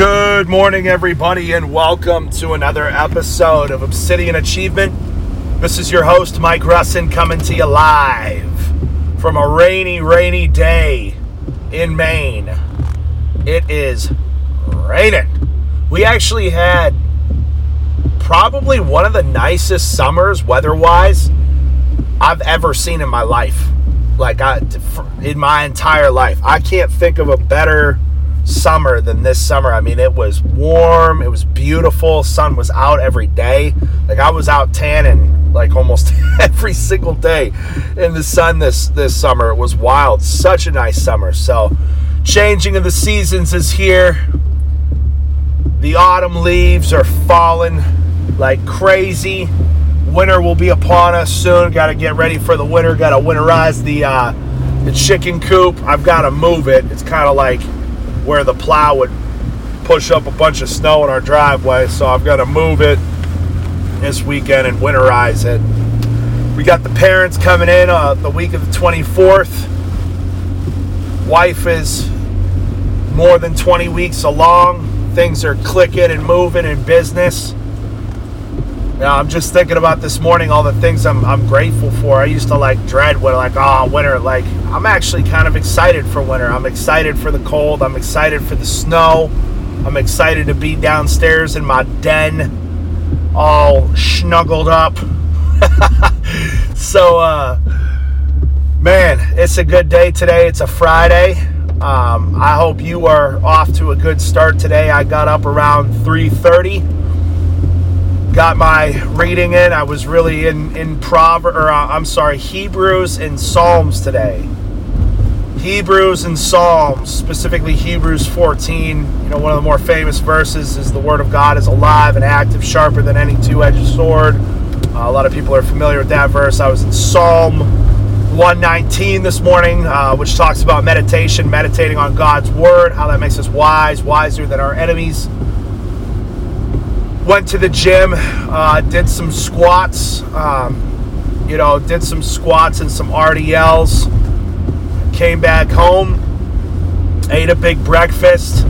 Good morning, everybody, and welcome to another episode of Obsidian Achievement. This is your host, Mike Russin, coming to you live from a rainy, rainy day in Maine. It is raining. We actually had probably one of the nicest summers, weather wise, I've ever seen in my life. Like, I, in my entire life. I can't think of a better summer than this summer. I mean, it was warm, it was beautiful, sun was out every day. Like I was out tanning like almost every single day in the sun this this summer. It was wild. Such a nice summer. So, changing of the seasons is here. The autumn leaves are falling like crazy. Winter will be upon us soon. Got to get ready for the winter. Got to winterize the uh, the chicken coop. I've got to move it. It's kind of like where the plow would push up a bunch of snow in our driveway. So I've got to move it this weekend and winterize it. We got the parents coming in uh, the week of the 24th. Wife is more than 20 weeks along. Things are clicking and moving in business. Now, I'm just thinking about this morning all the things I'm, I'm grateful for. I used to like dread when like oh winter. Like I'm actually kind of excited for winter. I'm excited for the cold. I'm excited for the snow. I'm excited to be downstairs in my den, all snuggled up. so, uh, man, it's a good day today. It's a Friday. Um, I hope you are off to a good start today. I got up around 3:30 got my reading in. I was really in in Prover or uh, I'm sorry, Hebrews and Psalms today. Hebrews and Psalms, specifically Hebrews 14. You know, one of the more famous verses is the Word of God is alive and active, sharper than any two-edged sword. Uh, a lot of people are familiar with that verse. I was in Psalm 119 this morning, uh, which talks about meditation, meditating on God's Word, how that makes us wise, wiser than our enemies went to the gym, uh, did some squats, um, you know, did some squats and some RDLs. Came back home, ate a big breakfast,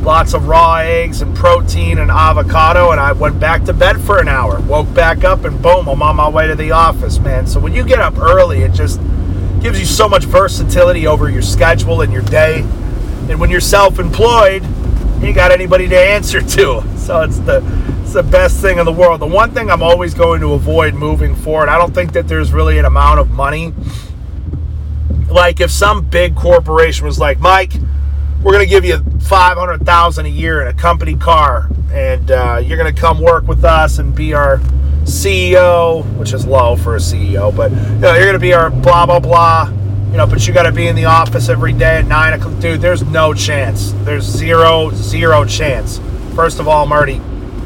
lots of raw eggs and protein and avocado, and I went back to bed for an hour. Woke back up, and boom, I'm on my way to the office, man. So when you get up early, it just gives you so much versatility over your schedule and your day. And when you're self employed, you got anybody to answer to. So it's the it's the best thing in the world. The one thing I'm always going to avoid moving forward, I don't think that there's really an amount of money. Like if some big corporation was like, Mike, we're to give you 500,000 a year in a company car and uh, you're to come work with us and be our CEO, which is low for a CEO, but you know, you're to be our blah blah blah you know, but you got to be in the office every day at nine o'clock. Dude, there's no chance. There's zero, zero chance. First of all, I'm already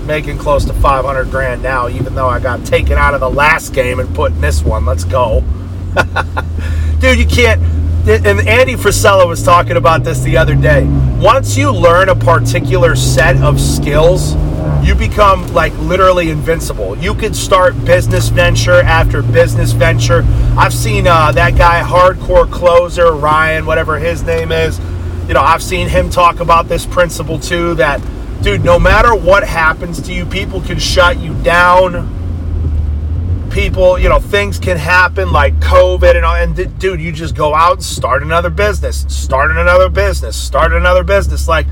making close to 500 grand now, even though I got taken out of the last game and put in this one. Let's go. Dude, you can't. And Andy Frisella was talking about this the other day. Once you learn a particular set of skills, you become like literally invincible. You could start business venture after business venture. I've seen uh, that guy, hardcore closer, Ryan, whatever his name is. You know, I've seen him talk about this principle too that, dude, no matter what happens to you, people can shut you down. People, you know, things can happen like COVID and all. And dude, you just go out and start another business, start another business, start another business. Like,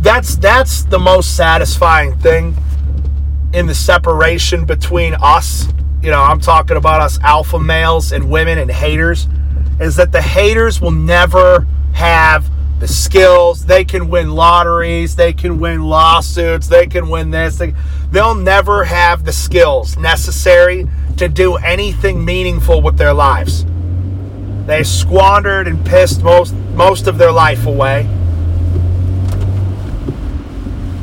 that's that's the most satisfying thing in the separation between us you know i'm talking about us alpha males and women and haters is that the haters will never have the skills. They can win lotteries they can win lawsuits they can win this they, they'll never have the skills necessary to do anything meaningful with their lives. They squandered and pissed most most of their life away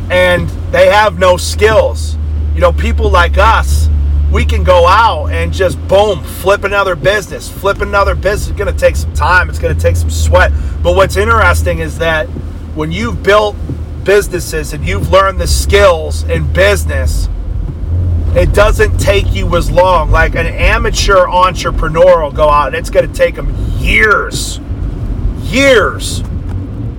and they have no skills. You know, people like us, we can go out and just boom, flip another business. Flip another business. It's going to take some time, it's going to take some sweat. But what's interesting is that when you've built businesses and you've learned the skills in business, it doesn't take you as long. Like an amateur entrepreneur will go out and it's going to take them years, years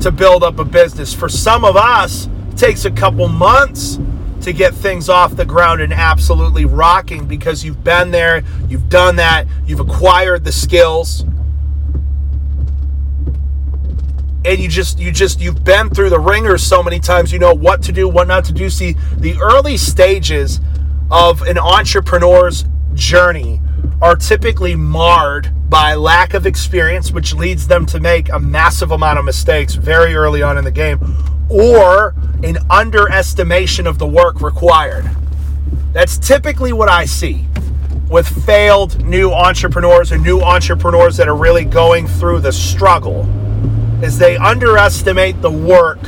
to build up a business. For some of us, takes a couple months to get things off the ground and absolutely rocking because you've been there, you've done that, you've acquired the skills. And you just you just you've been through the ringer so many times you know what to do, what not to do. See, the early stages of an entrepreneur's journey are typically marred by lack of experience, which leads them to make a massive amount of mistakes very early on in the game, or an underestimation of the work required. That's typically what I see with failed new entrepreneurs or new entrepreneurs that are really going through the struggle is they underestimate the work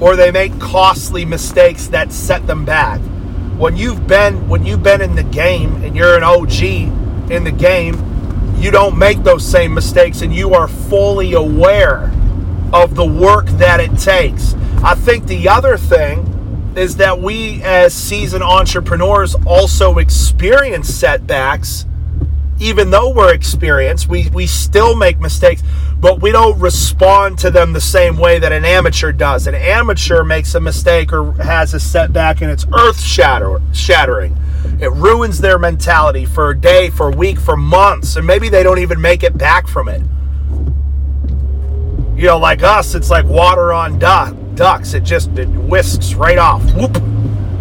or they make costly mistakes that set them back. When you've been when you've been in the game and you're an OG in the game, you don't make those same mistakes and you are fully aware of the work that it takes. I think the other thing is that we, as seasoned entrepreneurs, also experience setbacks. Even though we're experienced, we, we still make mistakes, but we don't respond to them the same way that an amateur does. An amateur makes a mistake or has a setback and it's earth shatter, shattering. It ruins their mentality for a day, for a week, for months, and maybe they don't even make it back from it. You know, like us, it's like water on duck, ducks. It just it whisks right off. Whoop.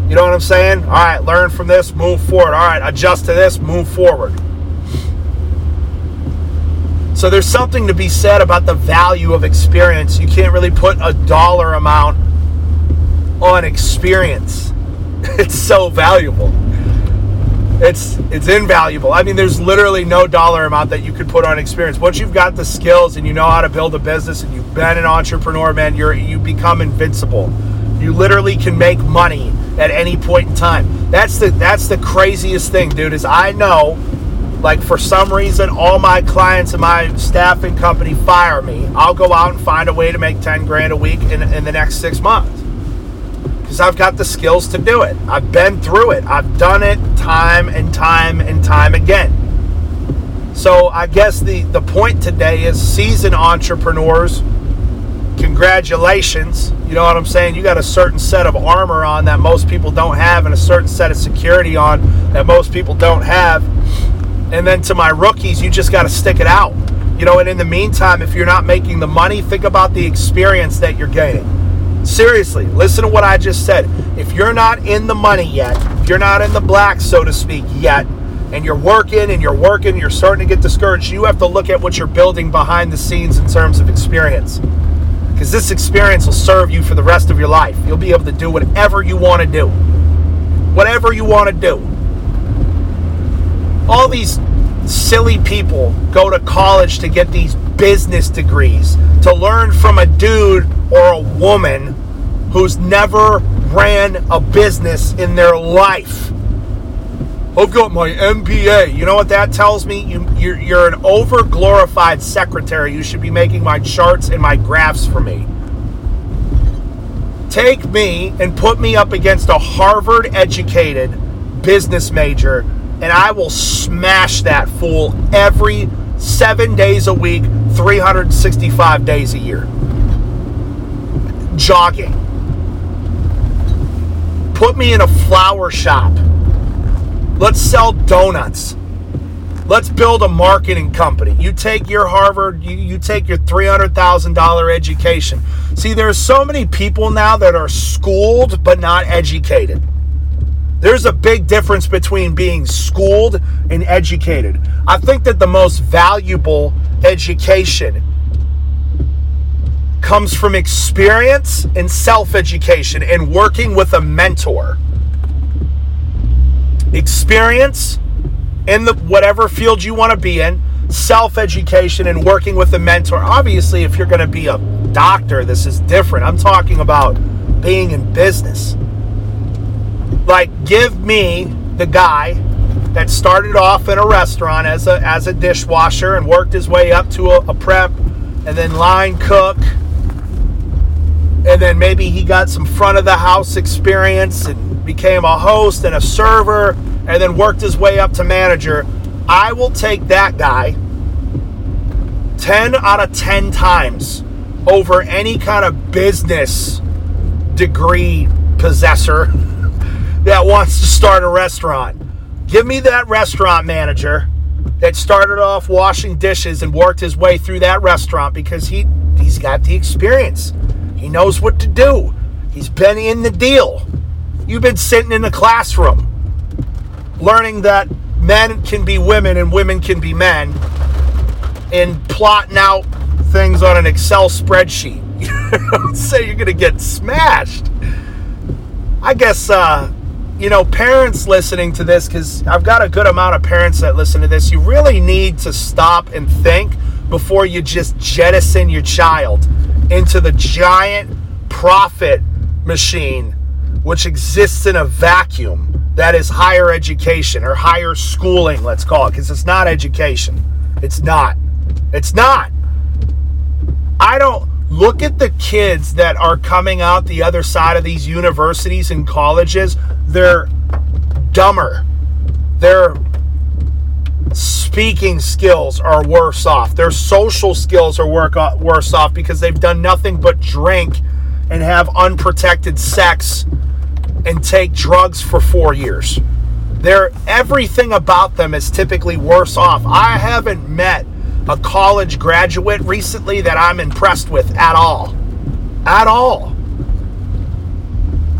You know what I'm saying? All right, learn from this, move forward. All right, adjust to this, move forward. So there's something to be said about the value of experience. You can't really put a dollar amount on experience. It's so valuable it's it's invaluable. I mean, there's literally no dollar amount that you could put on experience. Once you've got the skills and you know how to build a business and you've been an entrepreneur, man, you're you become invincible. You literally can make money at any point in time. That's the that's the craziest thing, dude. Is I know, like for some reason, all my clients and my staffing company fire me. I'll go out and find a way to make ten grand a week in, in the next six months because I've got the skills to do it. I've been through it. I've done it time and time and time again. So I guess the, the point today is seasoned entrepreneurs, congratulations. You know what I'm saying? You got a certain set of armor on that most people don't have, and a certain set of security on that most people don't have. And then to my rookies, you just got to stick it out. You know, and in the meantime, if you're not making the money, think about the experience that you're gaining Seriously, listen to what I just said. If you're not in the money yet, if you're not in the black, so to speak, yet, and you're working and you're working, you're starting to get discouraged, you have to look at what you're building behind the scenes in terms of experience. Because this experience will serve you for the rest of your life. You'll be able to do whatever you want to do. Whatever you want to do. All these silly people go to college to get these business degrees, to learn from a dude or a woman who's never ran a business in their life. I've got my MBA. You know what that tells me? You, you're, you're an over glorified secretary. You should be making my charts and my graphs for me. Take me and put me up against a Harvard educated business major, and I will smash that fool every seven days a week, 365 days a year jogging. Put me in a flower shop. Let's sell donuts. Let's build a marketing company. You take your Harvard, you, you take your $300,000 education. See, there's so many people now that are schooled but not educated. There's a big difference between being schooled and educated. I think that the most valuable education comes from experience and self education and working with a mentor. Experience in the whatever field you want to be in, self education and working with a mentor. Obviously, if you're going to be a doctor, this is different. I'm talking about being in business. Like, give me the guy that started off in a restaurant as a as a dishwasher and worked his way up to a, a prep and then line cook and then maybe he got some front of the house experience and became a host and a server and then worked his way up to manager. I will take that guy 10 out of 10 times over any kind of business degree possessor that wants to start a restaurant. Give me that restaurant manager that started off washing dishes and worked his way through that restaurant because he he's got the experience. He knows what to do. He's been in the deal. You've been sitting in the classroom learning that men can be women and women can be men and plotting out things on an Excel spreadsheet. so you're going to get smashed. I guess uh, you know, parents listening to this, because I've got a good amount of parents that listen to this, you really need to stop and think before you just jettison your child into the giant profit machine which exists in a vacuum that is higher education or higher schooling, let's call it, because it's not education. It's not. It's not. I don't look at the kids that are coming out the other side of these universities and colleges they're dumber. Their speaking skills are worse off. Their social skills are work, uh, worse off because they've done nothing but drink and have unprotected sex and take drugs for four years. They're, everything about them is typically worse off. I haven't met a college graduate recently that I'm impressed with at all. At all.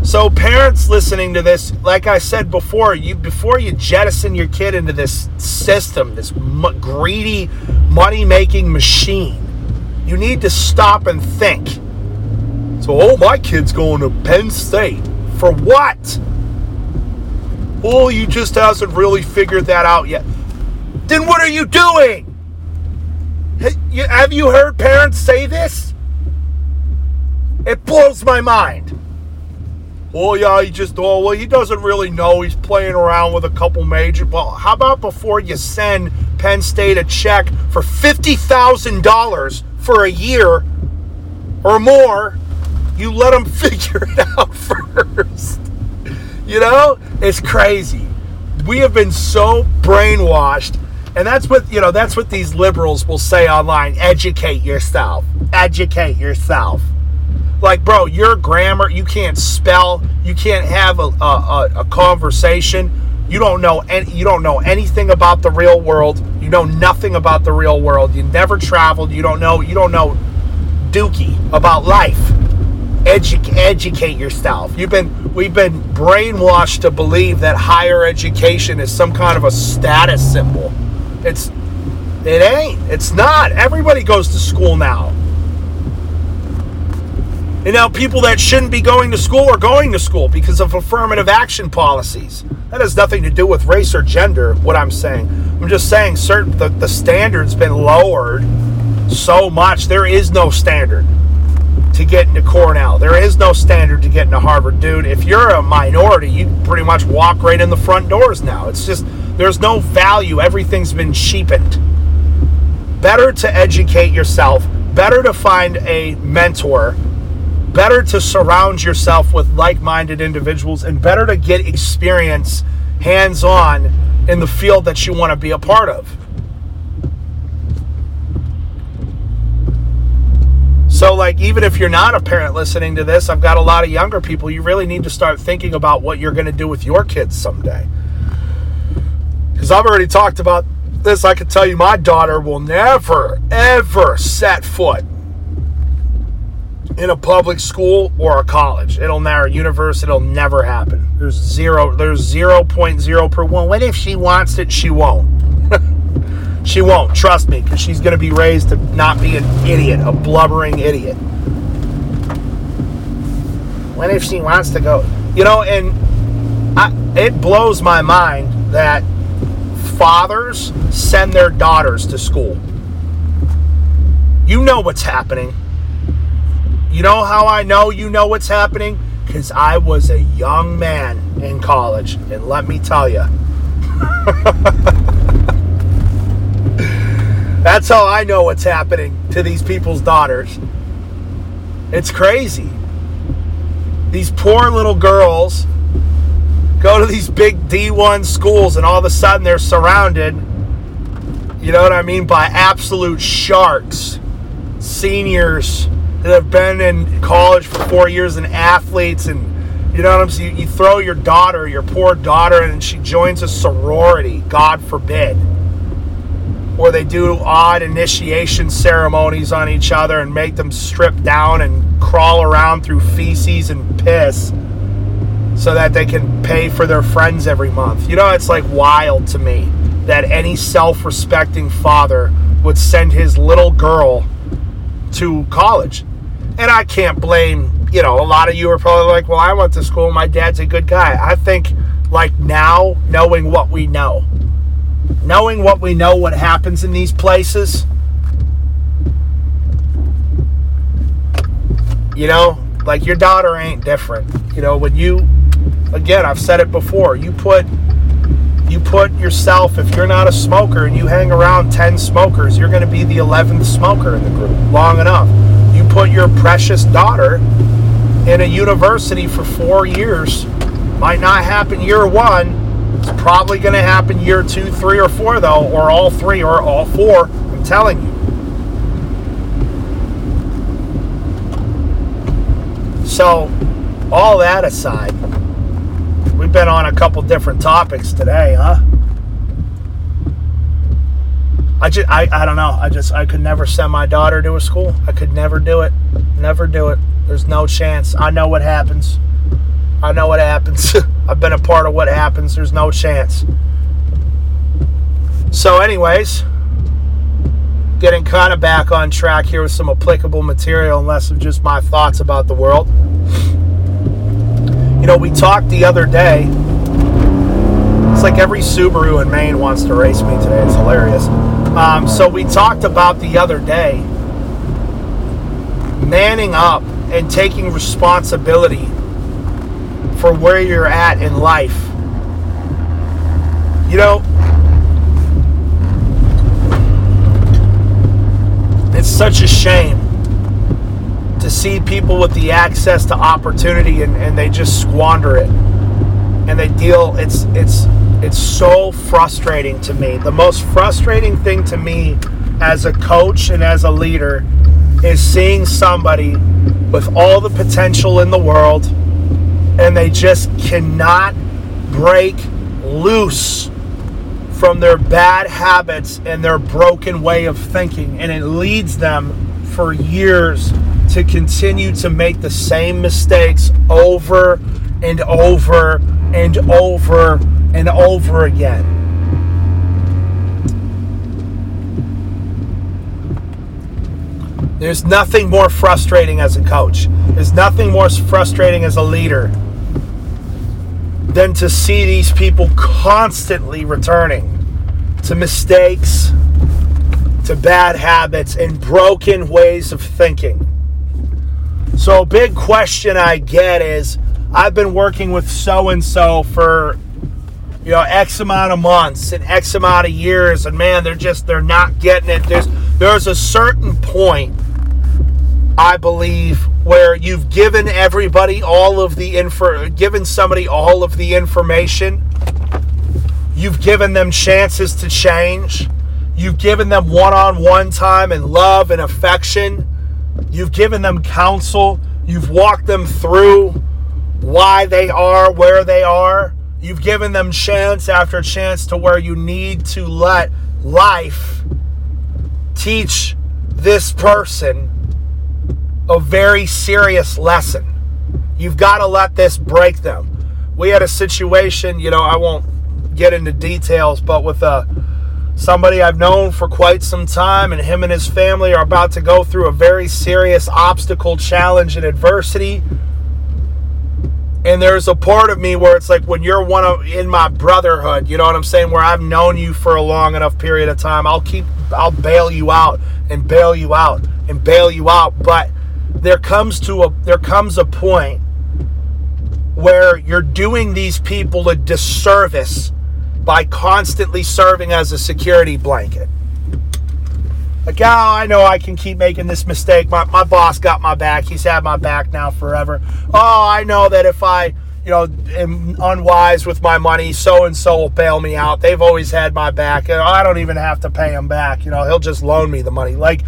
So parents listening to this, like I said before, you before you jettison your kid into this system, this m- greedy money-making machine, you need to stop and think. So, oh, my kid's going to Penn State for what? Oh, you just hasn't really figured that out yet. Then what are you doing? Have you heard parents say this? It blows my mind. Oh yeah, he just oh well he doesn't really know. He's playing around with a couple major. Well, how about before you send Penn State a check for fifty thousand dollars for a year or more, you let them figure it out first. You know, it's crazy. We have been so brainwashed, and that's what you know. That's what these liberals will say online. Educate yourself. Educate yourself. Like bro your grammar you can't spell you can't have a, a, a, conversation. You don't know any, you don't know anything about the real world. You know nothing about the real world. You never traveled. You don't know you don't know dookie about life. Edu- educate yourself. You've been we've been brainwashed to believe that higher education is some kind of a status symbol it's it ain't it's not everybody goes to school now and now people that shouldn't be going to school are going to school because of affirmative action policies. That has nothing to do with race or gender, what I'm saying. I'm just saying certain the, the standard's been lowered so much. There is no standard to get into Cornell. There is no standard to get into Harvard. Dude, if you're a minority, you pretty much walk right in the front doors now. It's just there's no value. Everything's been cheapened. Better to educate yourself, better to find a mentor better to surround yourself with like minded individuals and better to get experience hands on in the field that you want to be a part of. So, like, even if you're not a parent listening to this, I've got a lot of younger people. You really need to start thinking about what you're going to do with your kids someday. Because I've already talked about this. I can tell you, my daughter will never, ever set foot in a public school or a college. It'll never university. It'll never happen. There's zero. There's zero point zero per one. What if she wants it? She won't. she won't. Trust me, because she's going to be raised to not be an idiot, a blubbering idiot. What if she wants to go? You know, and I, it blows my mind that fathers send their daughters to school. You know what's happening you know how I know you know what's happening? Because I was a young man in college. And let me tell you, that's how I know what's happening to these people's daughters. It's crazy. These poor little girls go to these big D1 schools and all of a sudden they're surrounded, you know what I mean, by absolute sharks, seniors that have been in college for four years and athletes and you know what I'm saying? You, you throw your daughter, your poor daughter, and she joins a sorority, God forbid. Or they do odd initiation ceremonies on each other and make them strip down and crawl around through feces and piss so that they can pay for their friends every month. You know, it's like wild to me that any self respecting father would send his little girl to college. And I can't blame, you know, a lot of you are probably like, well, I went to school, my dad's a good guy. I think, like, now, knowing what we know, knowing what we know, what happens in these places, you know, like your daughter ain't different. You know, when you, again, I've said it before, you put you put yourself, if you're not a smoker and you hang around 10 smokers, you're going to be the 11th smoker in the group long enough. You put your precious daughter in a university for four years, might not happen year one. It's probably going to happen year two, three, or four, though, or all three, or all four. I'm telling you. So, all that aside, We've been on a couple different topics today, huh? I just, I, I don't know. I just, I could never send my daughter to a school. I could never do it. Never do it. There's no chance. I know what happens. I know what happens. I've been a part of what happens. There's no chance. So, anyways, getting kind of back on track here with some applicable material and less of just my thoughts about the world. You know, we talked the other day. It's like every Subaru in Maine wants to race me today. It's hilarious. Um, so we talked about the other day manning up and taking responsibility for where you're at in life. You know, it's such a shame to see people with the access to opportunity and, and they just squander it. And they deal it's it's it's so frustrating to me. The most frustrating thing to me as a coach and as a leader is seeing somebody with all the potential in the world and they just cannot break loose from their bad habits and their broken way of thinking. And it leads them for years to continue to make the same mistakes over and over and over and over again. There's nothing more frustrating as a coach. There's nothing more frustrating as a leader than to see these people constantly returning to mistakes, to bad habits, and broken ways of thinking. So, big question I get is I've been working with so and so for you know X amount of months and X amount of years, and man, they're just they're not getting it. There's there's a certain point, I believe, where you've given everybody all of the info, given somebody all of the information. You've given them chances to change. You've given them one-on-one time and love and affection You've given them counsel. You've walked them through why they are where they are. You've given them chance after chance to where you need to let life teach this person a very serious lesson. You've got to let this break them. We had a situation, you know, I won't get into details, but with a somebody I've known for quite some time, and him and his family are about to go through a very serious obstacle, challenge, and adversity. And there's a part of me where it's like when you're one of in my brotherhood, you know what I'm saying, where I've known you for a long enough period of time, I'll keep I'll bail you out and bail you out and bail you out. But there comes to a there comes a point where you're doing these people a disservice by constantly serving as a security blanket. Like, oh, I know I can keep making this mistake. My, my boss got my back. He's had my back now forever. Oh, I know that if I, you know, am unwise with my money, so and so will bail me out. They've always had my back. I don't even have to pay him back. You know, he'll just loan me the money. Like,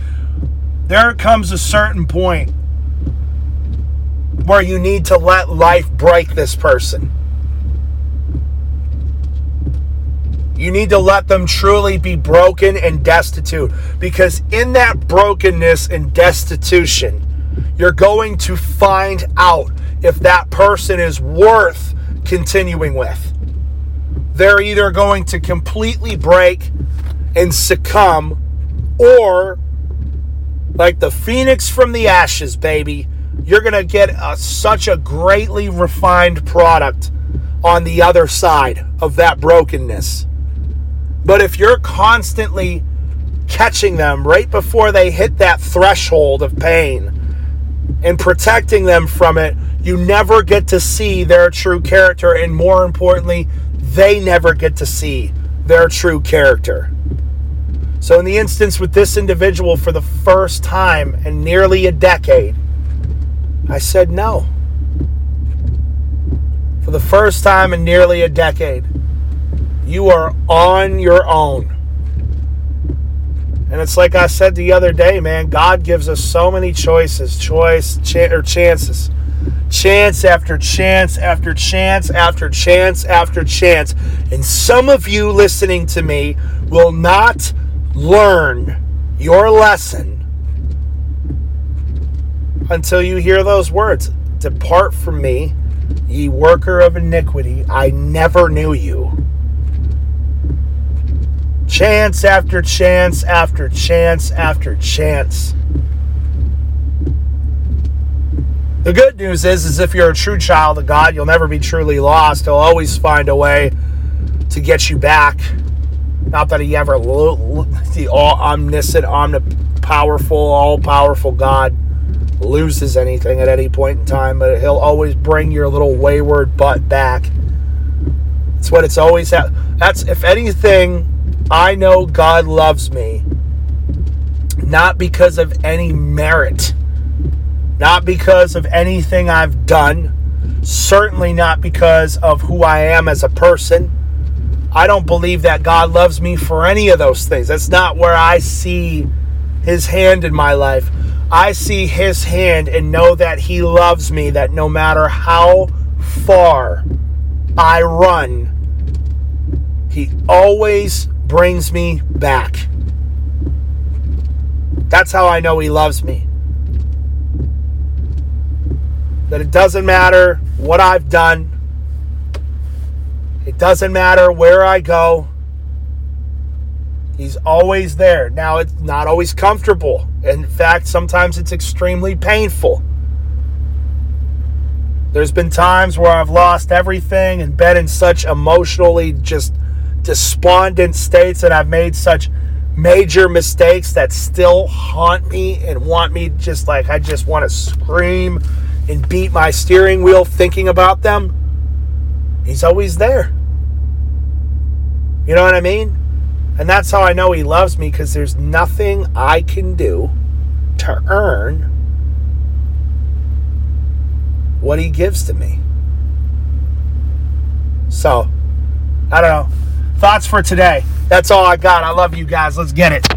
there comes a certain point where you need to let life break this person. You need to let them truly be broken and destitute because in that brokenness and destitution, you're going to find out if that person is worth continuing with. They're either going to completely break and succumb, or like the phoenix from the ashes, baby, you're going to get a, such a greatly refined product on the other side of that brokenness. But if you're constantly catching them right before they hit that threshold of pain and protecting them from it, you never get to see their true character. And more importantly, they never get to see their true character. So, in the instance with this individual, for the first time in nearly a decade, I said no. For the first time in nearly a decade, you are on your own. And it's like I said the other day, man, God gives us so many choices, choice ch- or chances. Chance after chance after chance after chance after chance. And some of you listening to me will not learn your lesson until you hear those words Depart from me, ye worker of iniquity. I never knew you chance after chance after chance after chance. The good news is, is if you're a true child of God, you'll never be truly lost. He'll always find a way to get you back. Not that he ever, the all omniscient, omnipowerful, all powerful God loses anything at any point in time, but he'll always bring your little wayward butt back. It's what it's always had. That's, if anything, I know God loves me not because of any merit, not because of anything I've done, certainly not because of who I am as a person. I don't believe that God loves me for any of those things. That's not where I see His hand in my life. I see His hand and know that He loves me, that no matter how far I run, He always brings me back. That's how I know He loves me. That it doesn't matter what I've done, it doesn't matter where I go. He's always there. Now, it's not always comfortable. In fact, sometimes it's extremely painful. There's been times where I've lost everything and been in such emotionally just despondent states and I've made such major mistakes that still haunt me and want me just like I just want to scream and beat my steering wheel thinking about them. He's always there. You know what I mean? And that's how I know he loves me because there's nothing I can do to earn what he gives to me. So, I don't know. Thoughts for today. That's all I got. I love you guys. Let's get it.